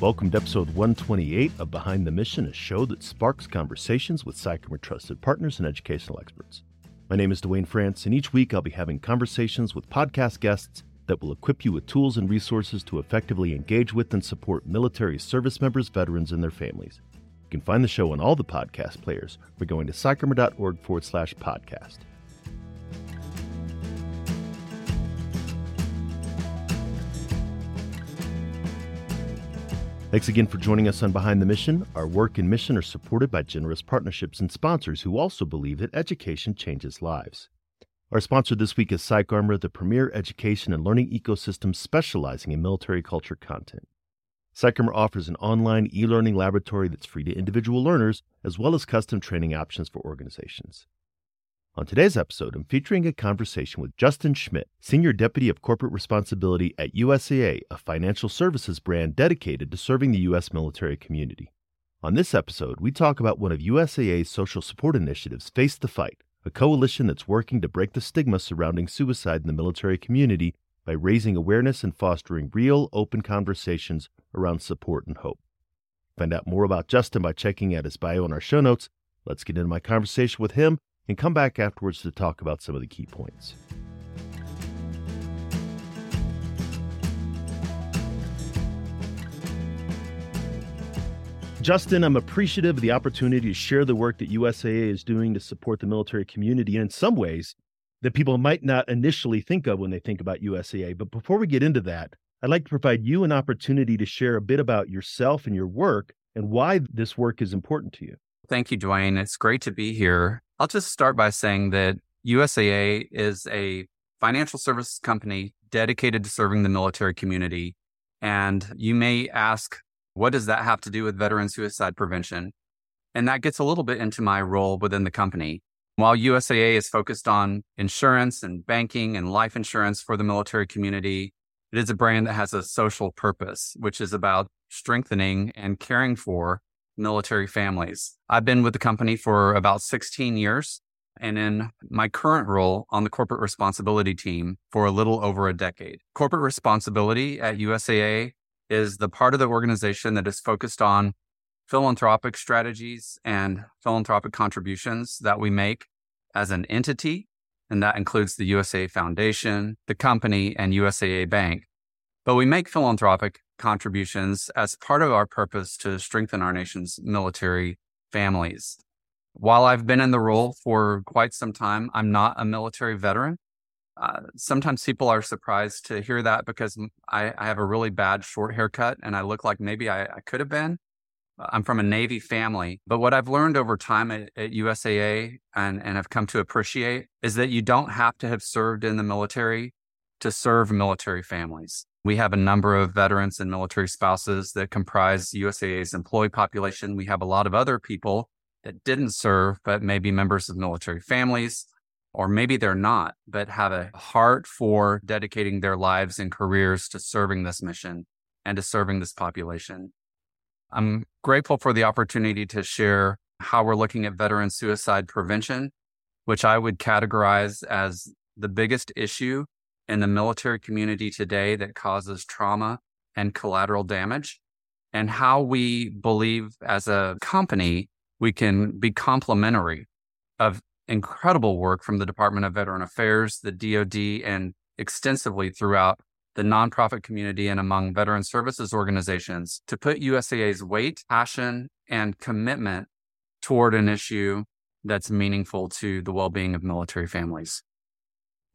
Welcome to episode 128 of Behind the Mission, a show that sparks conversations with PsychArmor trusted partners and educational experts. My name is Duane France, and each week I'll be having conversations with podcast guests that will equip you with tools and resources to effectively engage with and support military service members, veterans, and their families. You can find the show on all the podcast players by going to psycharmor.org forward slash podcast. Thanks again for joining us on Behind the Mission. Our work and mission are supported by generous partnerships and sponsors who also believe that education changes lives. Our sponsor this week is PsychArmor, the premier education and learning ecosystem specializing in military culture content. PsychArmor offers an online e learning laboratory that's free to individual learners, as well as custom training options for organizations. On today's episode, I'm featuring a conversation with Justin Schmitt, Senior Deputy of Corporate Responsibility at USAA, a financial services brand dedicated to serving the U.S. military community. On this episode, we talk about one of USAA's social support initiatives, Face the Fight, a coalition that's working to break the stigma surrounding suicide in the military community by raising awareness and fostering real, open conversations around support and hope. Find out more about Justin by checking out his bio in our show notes. Let's get into my conversation with him and come back afterwards to talk about some of the key points. Justin, I'm appreciative of the opportunity to share the work that USAA is doing to support the military community and in some ways that people might not initially think of when they think about USAA. But before we get into that, I'd like to provide you an opportunity to share a bit about yourself and your work and why this work is important to you. Thank you, Duane. It's great to be here. I'll just start by saying that USAA is a financial services company dedicated to serving the military community. And you may ask, what does that have to do with veteran suicide prevention? And that gets a little bit into my role within the company. While USAA is focused on insurance and banking and life insurance for the military community, it is a brand that has a social purpose, which is about strengthening and caring for military families. I've been with the company for about 16 years and in my current role on the corporate responsibility team for a little over a decade. Corporate responsibility at USAA is the part of the organization that is focused on philanthropic strategies and philanthropic contributions that we make as an entity. And that includes the USAA Foundation, the company, and USAA Bank. But we make philanthropic contributions as part of our purpose to strengthen our nation's military families. While I've been in the role for quite some time, I'm not a military veteran. Uh, sometimes people are surprised to hear that because I, I, have a really bad short haircut and I look like maybe I, I, could have been. I'm from a Navy family, but what I've learned over time at, at USAA and, and have come to appreciate is that you don't have to have served in the military to serve military families. We have a number of veterans and military spouses that comprise USAA's employee population. We have a lot of other people that didn't serve, but maybe members of military families, or maybe they're not, but have a heart for dedicating their lives and careers to serving this mission and to serving this population. I'm grateful for the opportunity to share how we're looking at veteran suicide prevention, which I would categorize as the biggest issue in the military community today that causes trauma and collateral damage, and how we believe as a company we can be complementary of incredible work from the Department of Veteran Affairs, the DoD, and extensively throughout the nonprofit community and among veteran services organizations to put USAA's weight, passion, and commitment toward an issue that's meaningful to the well being of military families.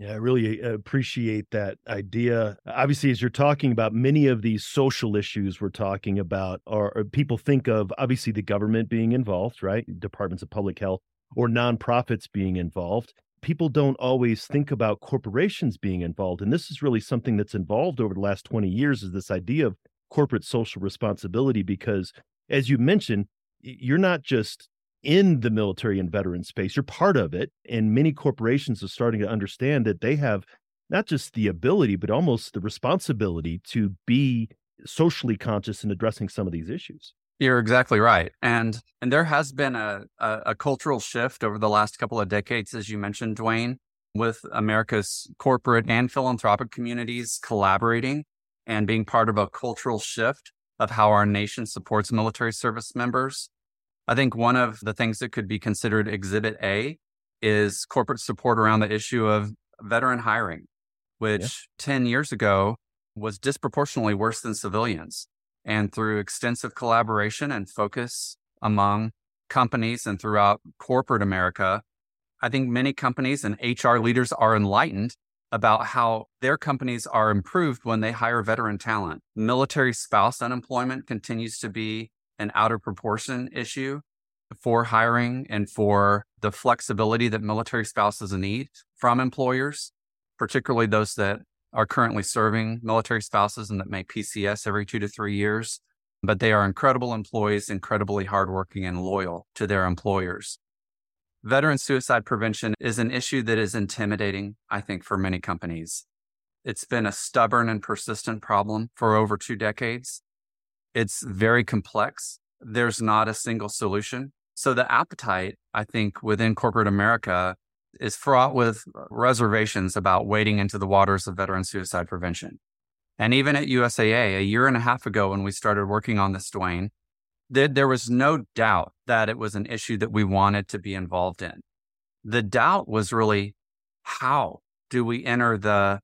Yeah, I really uh, appreciate that idea. Obviously, as you're talking about many of these social issues we're talking about, are, are people think of obviously the government being involved, right? Departments of public health or nonprofits being involved. People don't always think about corporations being involved. And this is really something that's involved over the last 20 years is this idea of corporate social responsibility, because as you mentioned, you're not just in the military and veteran space. You're part of it. And many corporations are starting to understand that they have not just the ability, but almost the responsibility to be socially conscious in addressing some of these issues. You're exactly right. And and there has been a, a, a cultural shift over the last couple of decades, as you mentioned, Duane, with America's corporate and philanthropic communities collaborating and being part of a cultural shift of how our nation supports military service members. I think one of the things that could be considered Exhibit A is corporate support around the issue of veteran hiring, which yeah. 10 years ago was disproportionately worse than civilians. And through extensive collaboration and focus among companies and throughout corporate America, I think many companies and HR leaders are enlightened about how their companies are improved when they hire veteran talent. Military spouse unemployment continues to be an out of proportion issue for hiring and for the flexibility that military spouses need from employers, particularly those that are currently serving military spouses and that make PCS every two to three years. But they are incredible employees, incredibly hardworking and loyal to their employers. Veteran suicide prevention is an issue that is intimidating, I think, for many companies. It's been a stubborn and persistent problem for over two decades. It's very complex. There's not a single solution. So the appetite, I think, within corporate America is fraught with reservations about wading into the waters of veteran suicide prevention. And even at USAA, a year and a half ago, when we started working on this, Duane, there was no doubt that it was an issue that we wanted to be involved in. The doubt was really how do we enter the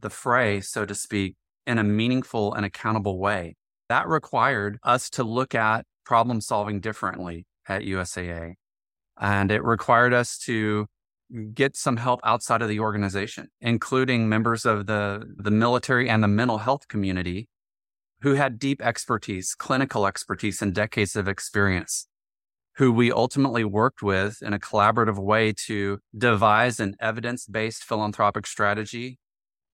the fray, so to speak, in a meaningful and accountable way. That required us to look at problem solving differently at USAA. And it required us to get some help outside of the organization, including members of the, the military and the mental health community who had deep expertise, clinical expertise, and decades of experience, who we ultimately worked with in a collaborative way to devise an evidence based philanthropic strategy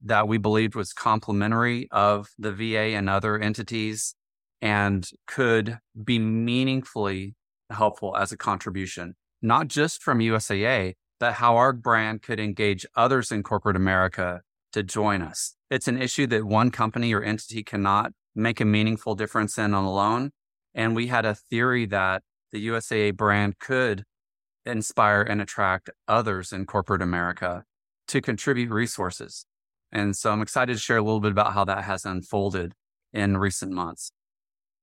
that we believed was complementary of the VA and other entities and could be meaningfully helpful as a contribution, not just from USAA, but how our brand could engage others in corporate America to join us. It's an issue that one company or entity cannot make a meaningful difference in on alone. And we had a theory that the USAA brand could inspire and attract others in corporate America to contribute resources. And so I'm excited to share a little bit about how that has unfolded in recent months.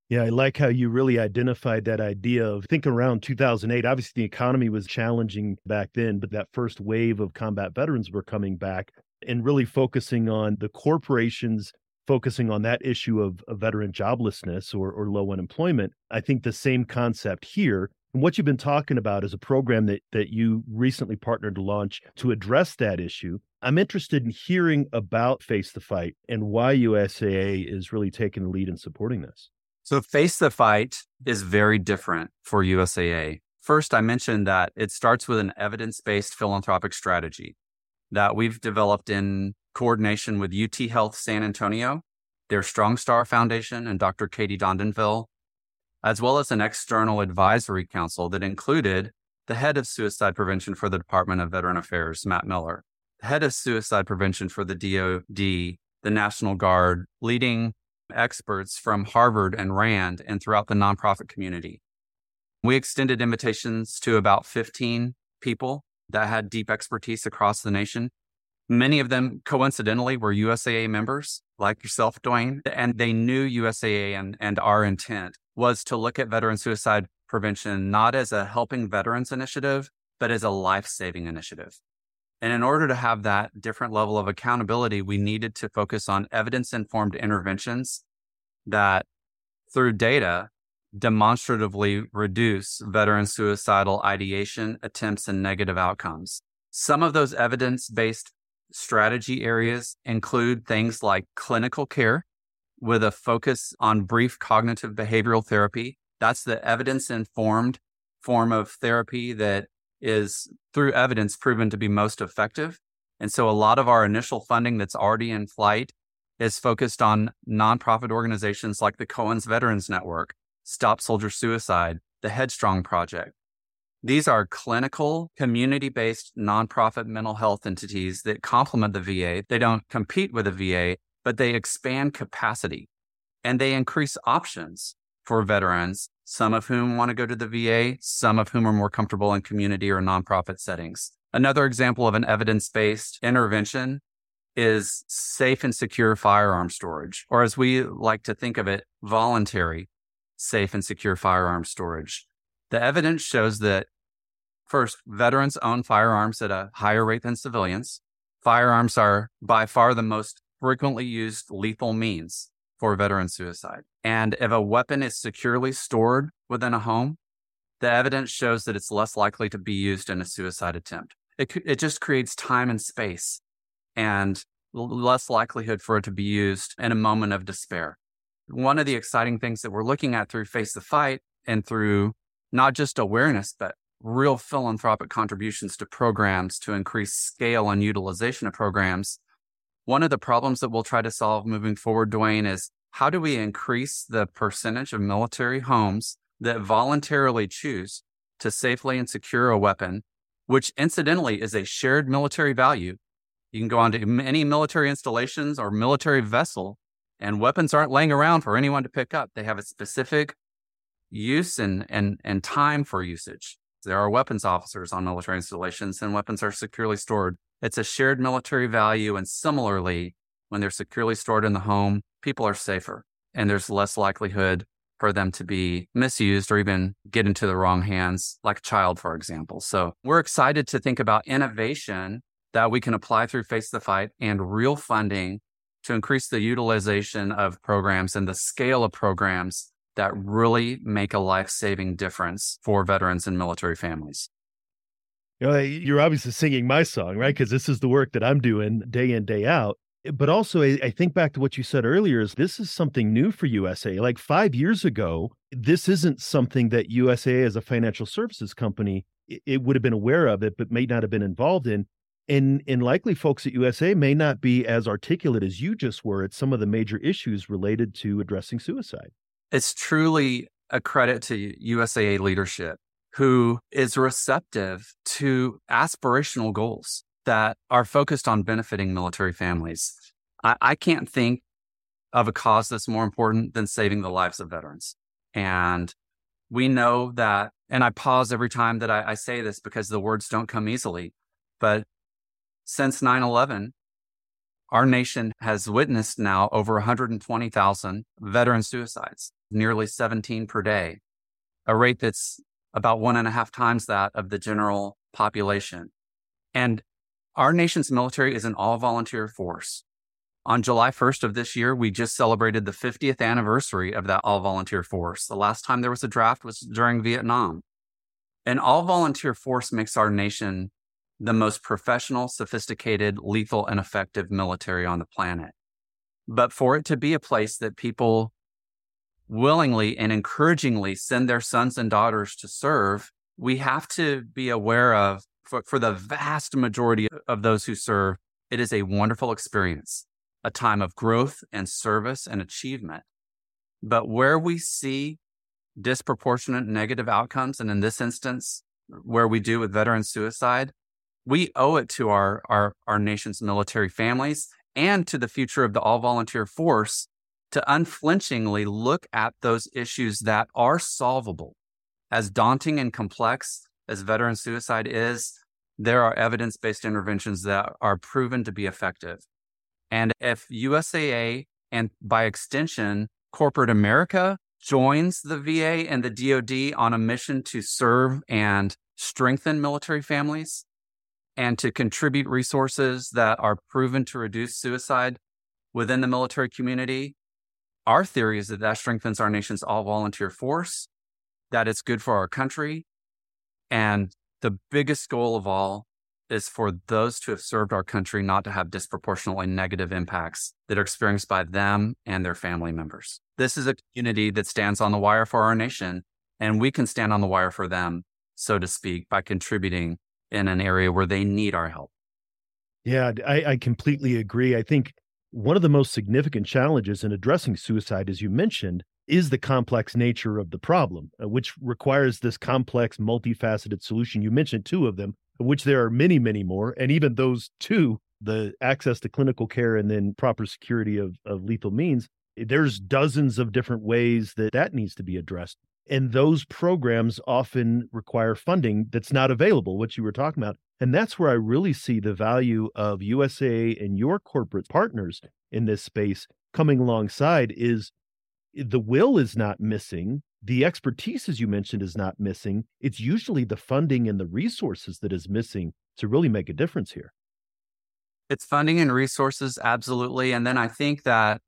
Yeah, I like how you really identified that idea of think around 2008. Obviously, the economy was challenging back then, but that first wave of combat veterans were coming back and really focusing on the corporations focusing on that issue of, of veteran joblessness or, or low unemployment. I think the same concept here. And what you've been talking about is a program that that you recently partnered to launch to address that issue. I'm interested in hearing about Face the Fight and why USAA is really taking the lead in supporting this. So, Face the Fight is very different for USAA. First, I mentioned that it starts with an evidence based philanthropic strategy that we've developed in coordination with UT Health San Antonio, their Strong Star Foundation, and Dr. Katie Dondanville, as well as an external advisory council that included the head of suicide prevention for the Department of Veteran Affairs, Matt Miller, head of suicide prevention for the DoD, the National Guard, leading experts from Harvard and RAND and throughout the nonprofit community. We extended invitations to about 15 people that had deep expertise across the nation Many of them coincidentally were USAA members like yourself, Duane, and they knew USAA and, and our intent was to look at veteran suicide prevention not as a helping veterans initiative, but as a life saving initiative. And in order to have that different level of accountability, we needed to focus on evidence informed interventions that through data demonstratively reduce veteran suicidal ideation, attempts, and negative outcomes. Some of those evidence based strategy areas include things like clinical care with a focus on brief cognitive behavioral therapy. That's the evidence informed form of therapy that is through evidence proven to be most effective. And so a lot of our initial funding that's already in flight is focused on nonprofit organizations like the Cohen's Veterans Network, Stop Soldier Suicide, the Headstrong Project, these are clinical, community based nonprofit mental health entities that complement the VA. They don't compete with the VA, but they expand capacity and they increase options for veterans, some of whom want to go to the VA, some of whom are more comfortable in community or nonprofit settings. Another example of an evidence based intervention is safe and secure firearm storage, or as we like to think of it, voluntary safe and secure firearm storage. The evidence shows that first, veterans own firearms at a higher rate than civilians. Firearms are by far the most frequently used lethal means for veteran suicide. And if a weapon is securely stored within a home, the evidence shows that it's less likely to be used in a suicide attempt. It, it just creates time and space and less likelihood for it to be used in a moment of despair. One of the exciting things that we're looking at through Face the Fight and through not just awareness, but real philanthropic contributions to programs to increase scale and utilization of programs. One of the problems that we'll try to solve moving forward, Duane, is how do we increase the percentage of military homes that voluntarily choose to safely and secure a weapon, which incidentally is a shared military value you can go onto any military installations or military vessel, and weapons aren't laying around for anyone to pick up. They have a specific use and, and, and time for usage. There are weapons officers on military installations, and weapons are securely stored. It's a shared military value. And similarly, when they're securely stored in the home, people are safer and there's less likelihood for them to be misused or even get into the wrong hands, like a child, for example. So we're excited to think about innovation that we can apply through Face the Fight and real funding to increase the utilization of programs and the scale of programs that really make a life saving difference for veterans and military families. You know, you're obviously singing my song, right? Because this is the work that I'm doing day in, day out. Eh, but also, I think back to what you said earlier is this is something new for USA. Like five years ago, this isn't something that USA as a financial services company, it would have been aware of it, but may not have been involved in and and likely folks at USA may not be as articulate as you just were at some of the major issues related to addressing suicide. It's truly a credit to USAA leadership who is receptive to aspirational goals that are focused on benefiting military families. I, I can't think of a cause that's more important than saving the lives of veterans. And we know that, and I pause every time that I, I say this because the words don't come easily, but since 9 11, our nation has witnessed now over 120,000 veteran suicides, nearly 17 per day, a rate that's about one and a half times that of the general population. And our nation's military is an all volunteer force. On July 1st of this year, we just celebrated the 50th anniversary of that all volunteer force. The last time there was a draft was during Vietnam. An all volunteer force makes our nation the most professional, sophisticated, lethal, and effective military on the planet. But for it to be a place that people willingly and encouragingly send their sons and daughters to serve, we have to be aware of, for, for the vast majority of those who serve, it is a wonderful experience, a time of growth and service and achievement. But where we see disproportionate negative outcomes, and in this instance, where we do with veteran suicide, we owe it to our, our, our nation's military families and to the future of the all volunteer force to unflinchingly look at those issues that are solvable. As daunting and complex as veteran suicide is, there are evidence based interventions that are proven to be effective. And if USAA and by extension, corporate America joins the VA and the DoD on a mission to serve and strengthen military families, and to contribute resources that are proven to reduce suicide within the military community. Our theory is that that strengthens our nation's all volunteer force, that it's good for our country. And the biggest goal of all is for those to have served our country not to have disproportionately negative impacts that are experienced by them and their family members. This is a community that stands on the wire for our nation, and we can stand on the wire for them, so to speak, by contributing in an area where they need our help. Yeah, I, I completely agree. I think one of the most significant challenges in addressing suicide, as you mentioned, is the complex nature of the problem, uh, which requires this complex, multifaceted solution. You mentioned two of them, which there are many, many more. And even those two, the access to clinical care and then proper security of, of lethal means, there's dozens of different ways that that needs to be addressed. And those programs often require funding that's not available, what you were talking about. And that's where I really see the value of USA and your corporate partners in this space coming alongside is eh, the will is not missing. The expertise, as you mentioned, is not missing. It's usually the funding and the resources that is missing to really make a difference here. It's funding and resources, absolutely. And then I think that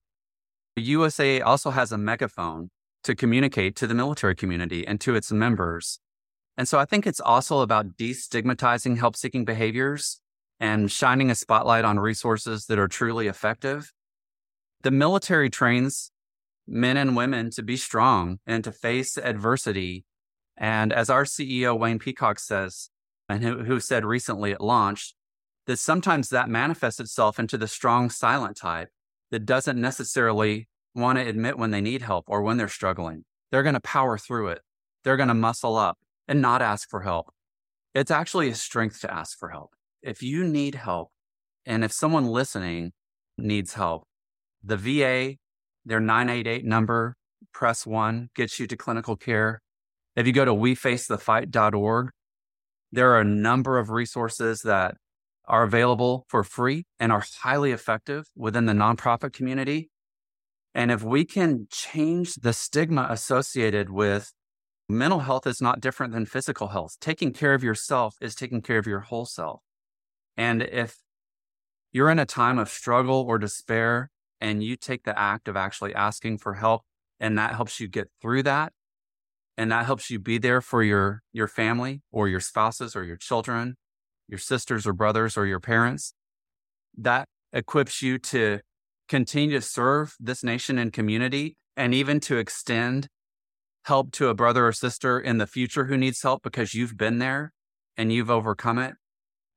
USA also has a megaphone to communicate to the military community and to its members. And so I think it's also about destigmatizing help seeking behaviors and shining a spotlight on resources that are truly effective. The military trains men and women to be strong and to face adversity. And as our CEO, Wayne Peacock says, and who, who said recently at launch, that sometimes that manifests itself into the strong silent type that doesn't necessarily want to admit when they need help or when they're struggling. They're going to power through it. They're going to muscle up and not ask for help. It's actually a strength to ask for help. If you need help and if someone listening needs help, the VA, their 988 number, press one, gets you to clinical care. If you go to wefacethefight.org, there are a number of resources that are available for free and are highly effective within the nonprofit community. And if we can change the stigma associated with mental health is not different than physical health. Taking care of yourself is taking care of your whole self. And if you're in a time of struggle or despair and you take the act of actually asking for help and that helps you get through that and that helps you be there for your your family or your spouses or your children your sisters or brothers or your parents. That equips you to continue to serve this nation and community and even to extend help to a brother or sister in the future who needs help because you've been there and you've overcome it.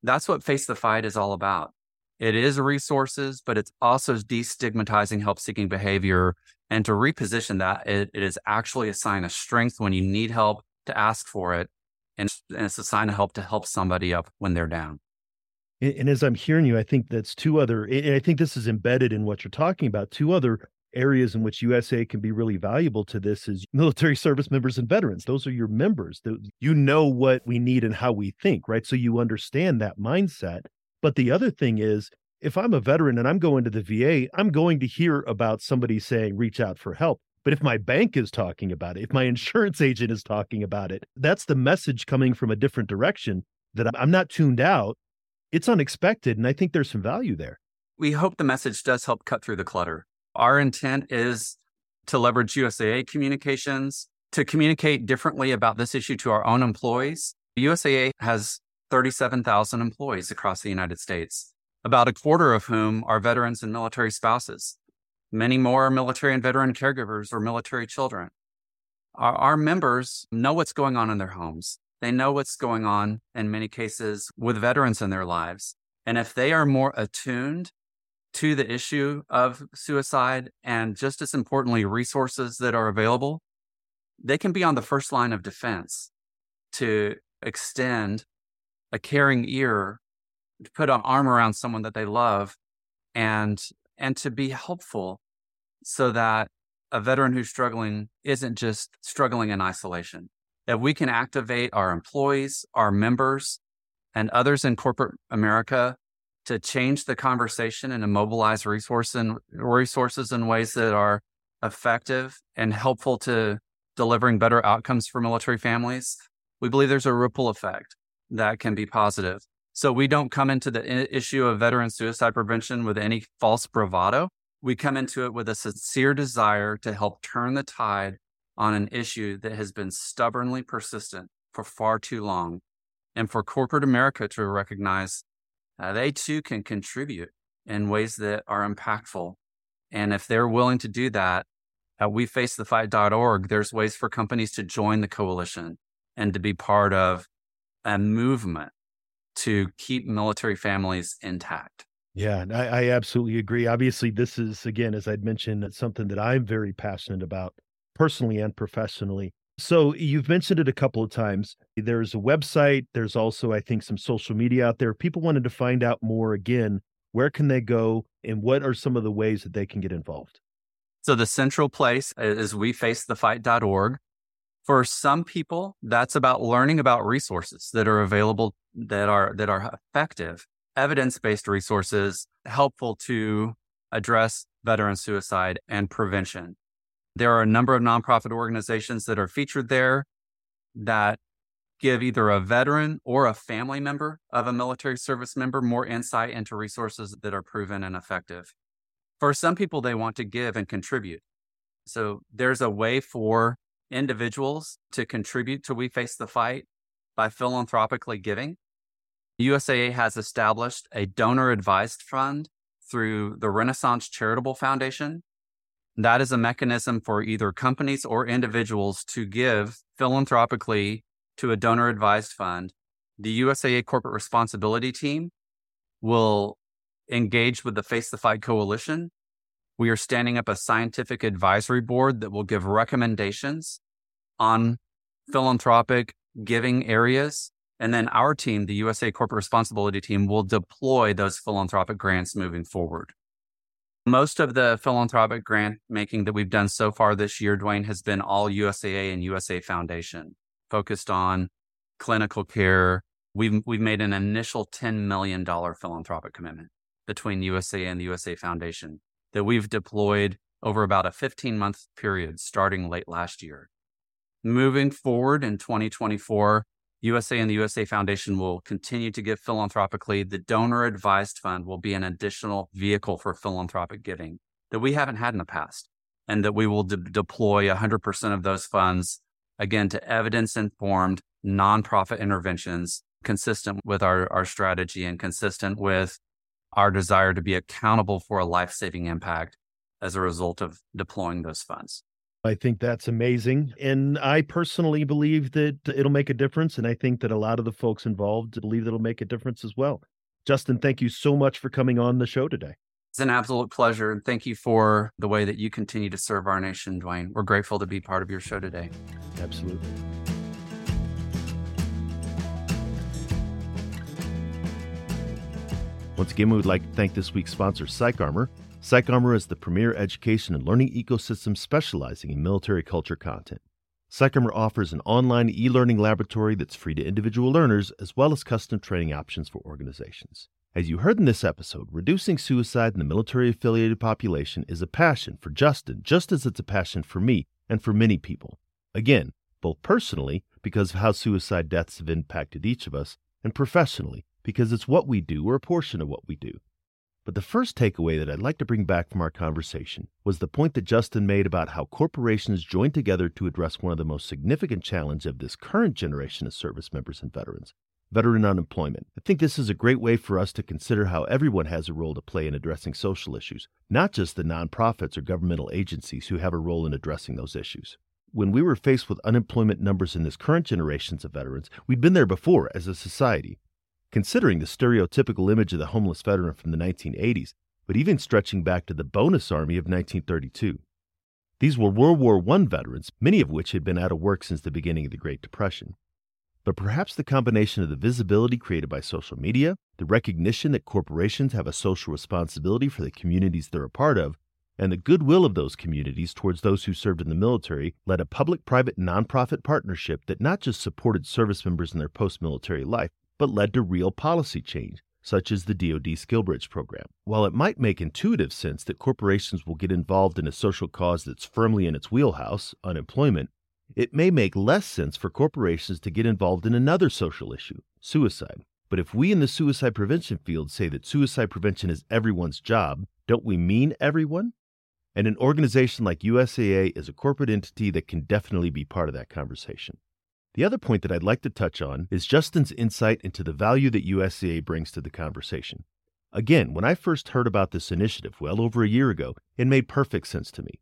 That's what Face the Fight is all about. It is resources, but it's also destigmatizing help seeking behavior. And to reposition that, it, it is actually a sign of strength when you need help to ask for it and, and it's a sign of help to help somebody up when they're down. And, and as I'm hearing you, I think that's two other, and I think this is embedded in what you're talking about. Two other areas in which USA can be really valuable to this is military service members and veterans. Those are your members. You know what we need and how we think, right? So you understand that mindset. But the other thing is, if I'm a veteran and I'm going to the VA, I'm going to hear about somebody saying, reach out for help. But if my bank is talking about it, if my insurance agent is talking about it, that's the message coming from a different direction that I'm not tuned out. It's unexpected. And I think there's some value there. We hope the message does help cut through the clutter. Our intent is to leverage USAA communications to communicate differently about this issue to our own employees. USAA has 37,000 employees across the United States, about a quarter of whom are veterans and military spouses. Many more are military and veteran caregivers or military children. Our, our, members know what's going on in their homes. They know what's going on in many cases with veterans in their lives. And if they are more attuned to the issue of suicide and just as importantly, resources that are available, they can be on the first line of defense to extend a caring ear, to put an arm around someone that they love and and to be helpful so that a veteran who's struggling isn't just struggling in isolation. That we can activate our employees, our members, and others in corporate America to change the conversation and to mobilize and resources in ways that are effective and helpful to delivering better outcomes for military families. We believe there's a ripple effect that can be positive. So we don't come into the issue of veteran suicide prevention with any false bravado. We come into it with a sincere desire to help turn the tide on an issue that has been stubbornly persistent for far too long. And for corporate America to recognize uh, they too can contribute in ways that are impactful. And if they're willing to do that, at wefacethefight.org, there's ways for companies to join the coalition and to be part of a movement to keep military families intact. Yeah, I, I, absolutely agree. Obviously, this is, again, as I'd mentioned, something that I'm very passionate about personally and professionally. So you've mentioned it a couple of times. There's a website. There's also, I think, some social media out there. People wanted to find out more again. Where can they go and what are some of the ways that they can get involved? So the central place is wefacethefight.org For some people, that's about learning about resources that are available that are that are effective, evidence-based resources helpful to address veteran suicide and prevention. There are a number of nonprofit organizations that are featured there that give either a veteran or a family member of a military service member more insight into resources that are proven and effective. For some people, they want to give and contribute. So there's a way for individuals to contribute to We Face the Fight by philanthropically giving. USAA has established a donor advised fund through the Renaissance Charitable Foundation. That is a mechanism for either companies or individuals to give philanthropically to a donor advised fund. The USAA corporate responsibility team will engage with the Face the Fight Coalition. We are standing up a scientific advisory board that will give recommendations on philanthropic giving areas. And then our team, the USA Corporate Responsibility Team, will deploy those philanthropic grants moving forward. Most of the philanthropic grant making that we've done so far this year, Duane, has been all USAA and USA Foundation focused on clinical care. We've, we've made an initial $10 million philanthropic commitment between USA and the USA Foundation that we've deployed over about a 15 month period starting late last year. Moving forward in 2024, USA and the USA Foundation will continue to give philanthropically. The donor advised fund will be an additional vehicle for philanthropic giving that we haven't had in the past, and that we will de- deploy 100% of those funds again to evidence informed nonprofit interventions consistent with our, our strategy and consistent with our desire to be accountable for a life saving impact as a result of deploying those funds. I think that's amazing. And I personally believe that it'll make a difference. And I think that a lot of the folks involved believe that it'll make a difference as well. Justin, thank you so much for coming on the show today. It's an absolute pleasure. And thank you for the way that you continue to serve our nation, Duane. We're grateful to be part of your show today. Absolutely. Once again, we would like to thank this week's sponsor, PsychArmor. PsychArmor is the premier education and learning ecosystem specializing in military culture content. PsychArmor offers an online e learning laboratory that's free to individual learners as well as custom training options for organizations. As you heard in this episode, reducing suicide in the military affiliated population is a passion for Justin, just as it's a passion for me and for many people. Again, both personally, because of how suicide deaths have impacted each of us, and professionally, because it's what we do or a portion of what we do. But the first takeaway that I'd like to bring back from our conversation was the point that Justin made about how corporations join together to address one of the most significant challenges of this current generation of service members and veterans veteran unemployment. I think this is a great way for us to consider how everyone has a role to play in addressing social issues, not just the nonprofits or governmental agencies who have a role in addressing those issues. When we were faced with unemployment numbers in this current generations of veterans, we'd been there before as a society. Considering the stereotypical image of the homeless veteran from the 1980s, but even stretching back to the bonus army of 1932. These were World War I veterans, many of which had been out of work since the beginning of the Great Depression. But perhaps the combination of the visibility created by social media, the recognition that corporations have a social responsibility for the communities they're a part of, and the goodwill of those communities towards those who served in the military led a public private nonprofit partnership that not just supported service members in their post military life, but led to real policy change, such as the DoD SkillBridge program. While it might make intuitive sense that corporations will get involved in a social cause that's firmly in its wheelhouse, unemployment, it may make less sense for corporations to get involved in another social issue, suicide. But if we in the suicide prevention field say that suicide prevention is everyone's job, don't we mean everyone? And an organization like USAA is a corporate entity that can definitely be part of that conversation. The other point that I'd like to touch on is Justin's insight into the value that USAA brings to the conversation. Again, when I first heard about this initiative well over a year ago, it made perfect sense to me.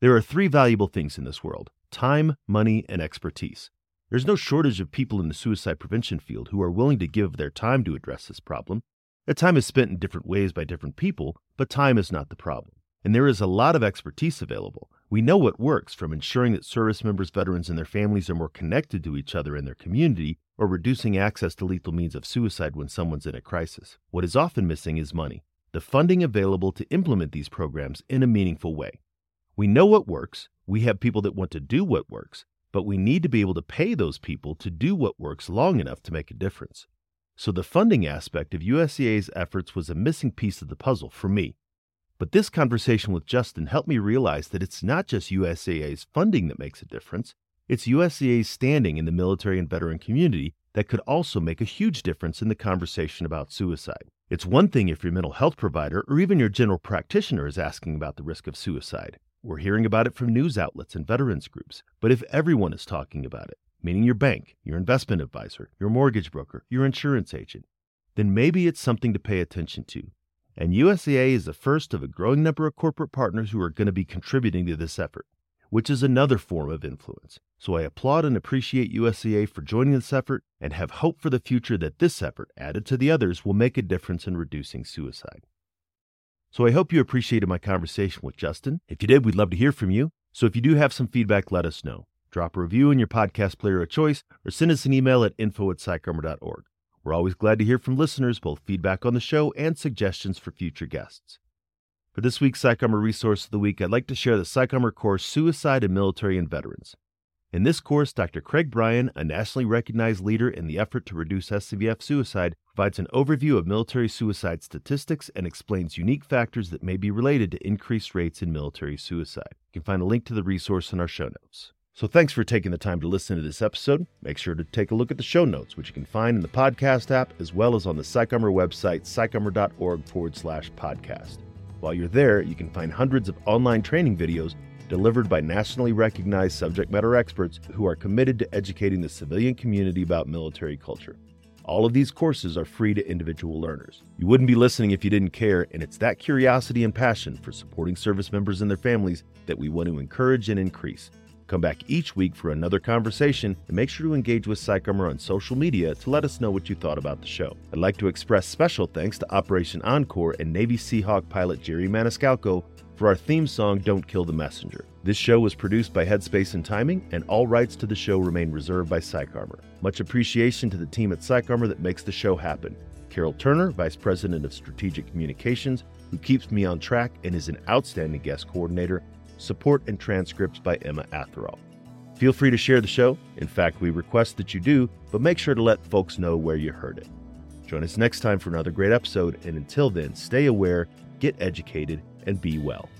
There are three valuable things in this world time, money, and expertise. There's no shortage of people in the suicide prevention field who are willing to give their time to address this problem. Their time is spent in different ways by different people, but time is not the problem. And there is a lot of expertise available. We know what works from ensuring that service members, veterans, and their families are more connected to each other and their community, or reducing access to lethal means of suicide when someone's in a crisis. What is often missing is money, the funding available to implement these programs in a meaningful way. We know what works, we have people that want to do what works, but we need to be able to pay those people to do what works long enough to make a difference. So the funding aspect of USAA's efforts was a missing piece of the puzzle for me. But this conversation with Justin helped me realize that it's not just USAA's funding that makes a difference, it's USAA's standing in the military and veteran community that could also make a huge difference in the conversation about suicide. It's one thing if your mental health provider or even your general practitioner is asking about the risk of suicide. We're hearing about it from news outlets and veterans groups. But if everyone is talking about it, meaning your bank, your investment advisor, your mortgage broker, your insurance agent, then maybe it's something to pay attention to. And USAA is the first of a growing number of corporate partners who are going to be contributing to this effort, which is another form of influence. So I applaud and appreciate USAA for joining this effort and have hope for the future that this effort, added to the others, will make a difference in reducing suicide. So I hope you appreciated my conversation with Justin. If you did, we'd love to hear from you. So if you do have some feedback, let us know. Drop a review in your podcast player of choice or send us an email at info at psycharmor.org. We're always glad to hear from listeners, both feedback on the show and suggestions for future guests. For this week's PsychArmor Resource of the Week, I'd like to share the PsychArmor course Suicide in Military and Veterans. In this course, Dr. Craig Bryan, a nationally recognized leader in the effort to reduce SCVF suicide, provides an overview of military suicide statistics and explains unique factors that may be related to increased rates in military suicide. You can find a link to the resource in our show notes. So thanks for taking the time to listen to this episode. Make sure to take a look at the show notes, which you can find in the podcast app as well as on the PsychArmor website, psycharmor.org forward slash podcast. While you're there, you can find hundreds of online training videos delivered by nationally recognized subject matter experts who are committed to educating the civilian community about military culture. All of these courses are free to individual learners. You wouldn't be listening if you didn't care, and it's that curiosity and passion for supporting service members and their families that we want to encourage and increase. Come back each week for another conversation and make sure to engage with PsychArmor on social media to let us know what you thought about the show. I'd like to express special thanks to Operation Encore and Navy Seahawk pilot Jerry Maniscalco for our theme song, Don't Kill the Messenger. This show was produced by Headspace and Timing, and all rights to the show remain reserved by PsychArmor. Much appreciation to the team at PsychArmor that makes the show happen. Carol Turner, Vice President of Strategic Communications, who keeps me on track and is an outstanding guest coordinator. Support and transcripts by Emma Atherall. Feel free to share the show. In fact, we request that you do, but make sure to let folks know where you heard it. Join us next time for another great episode, and until then, stay aware, get educated, and be well.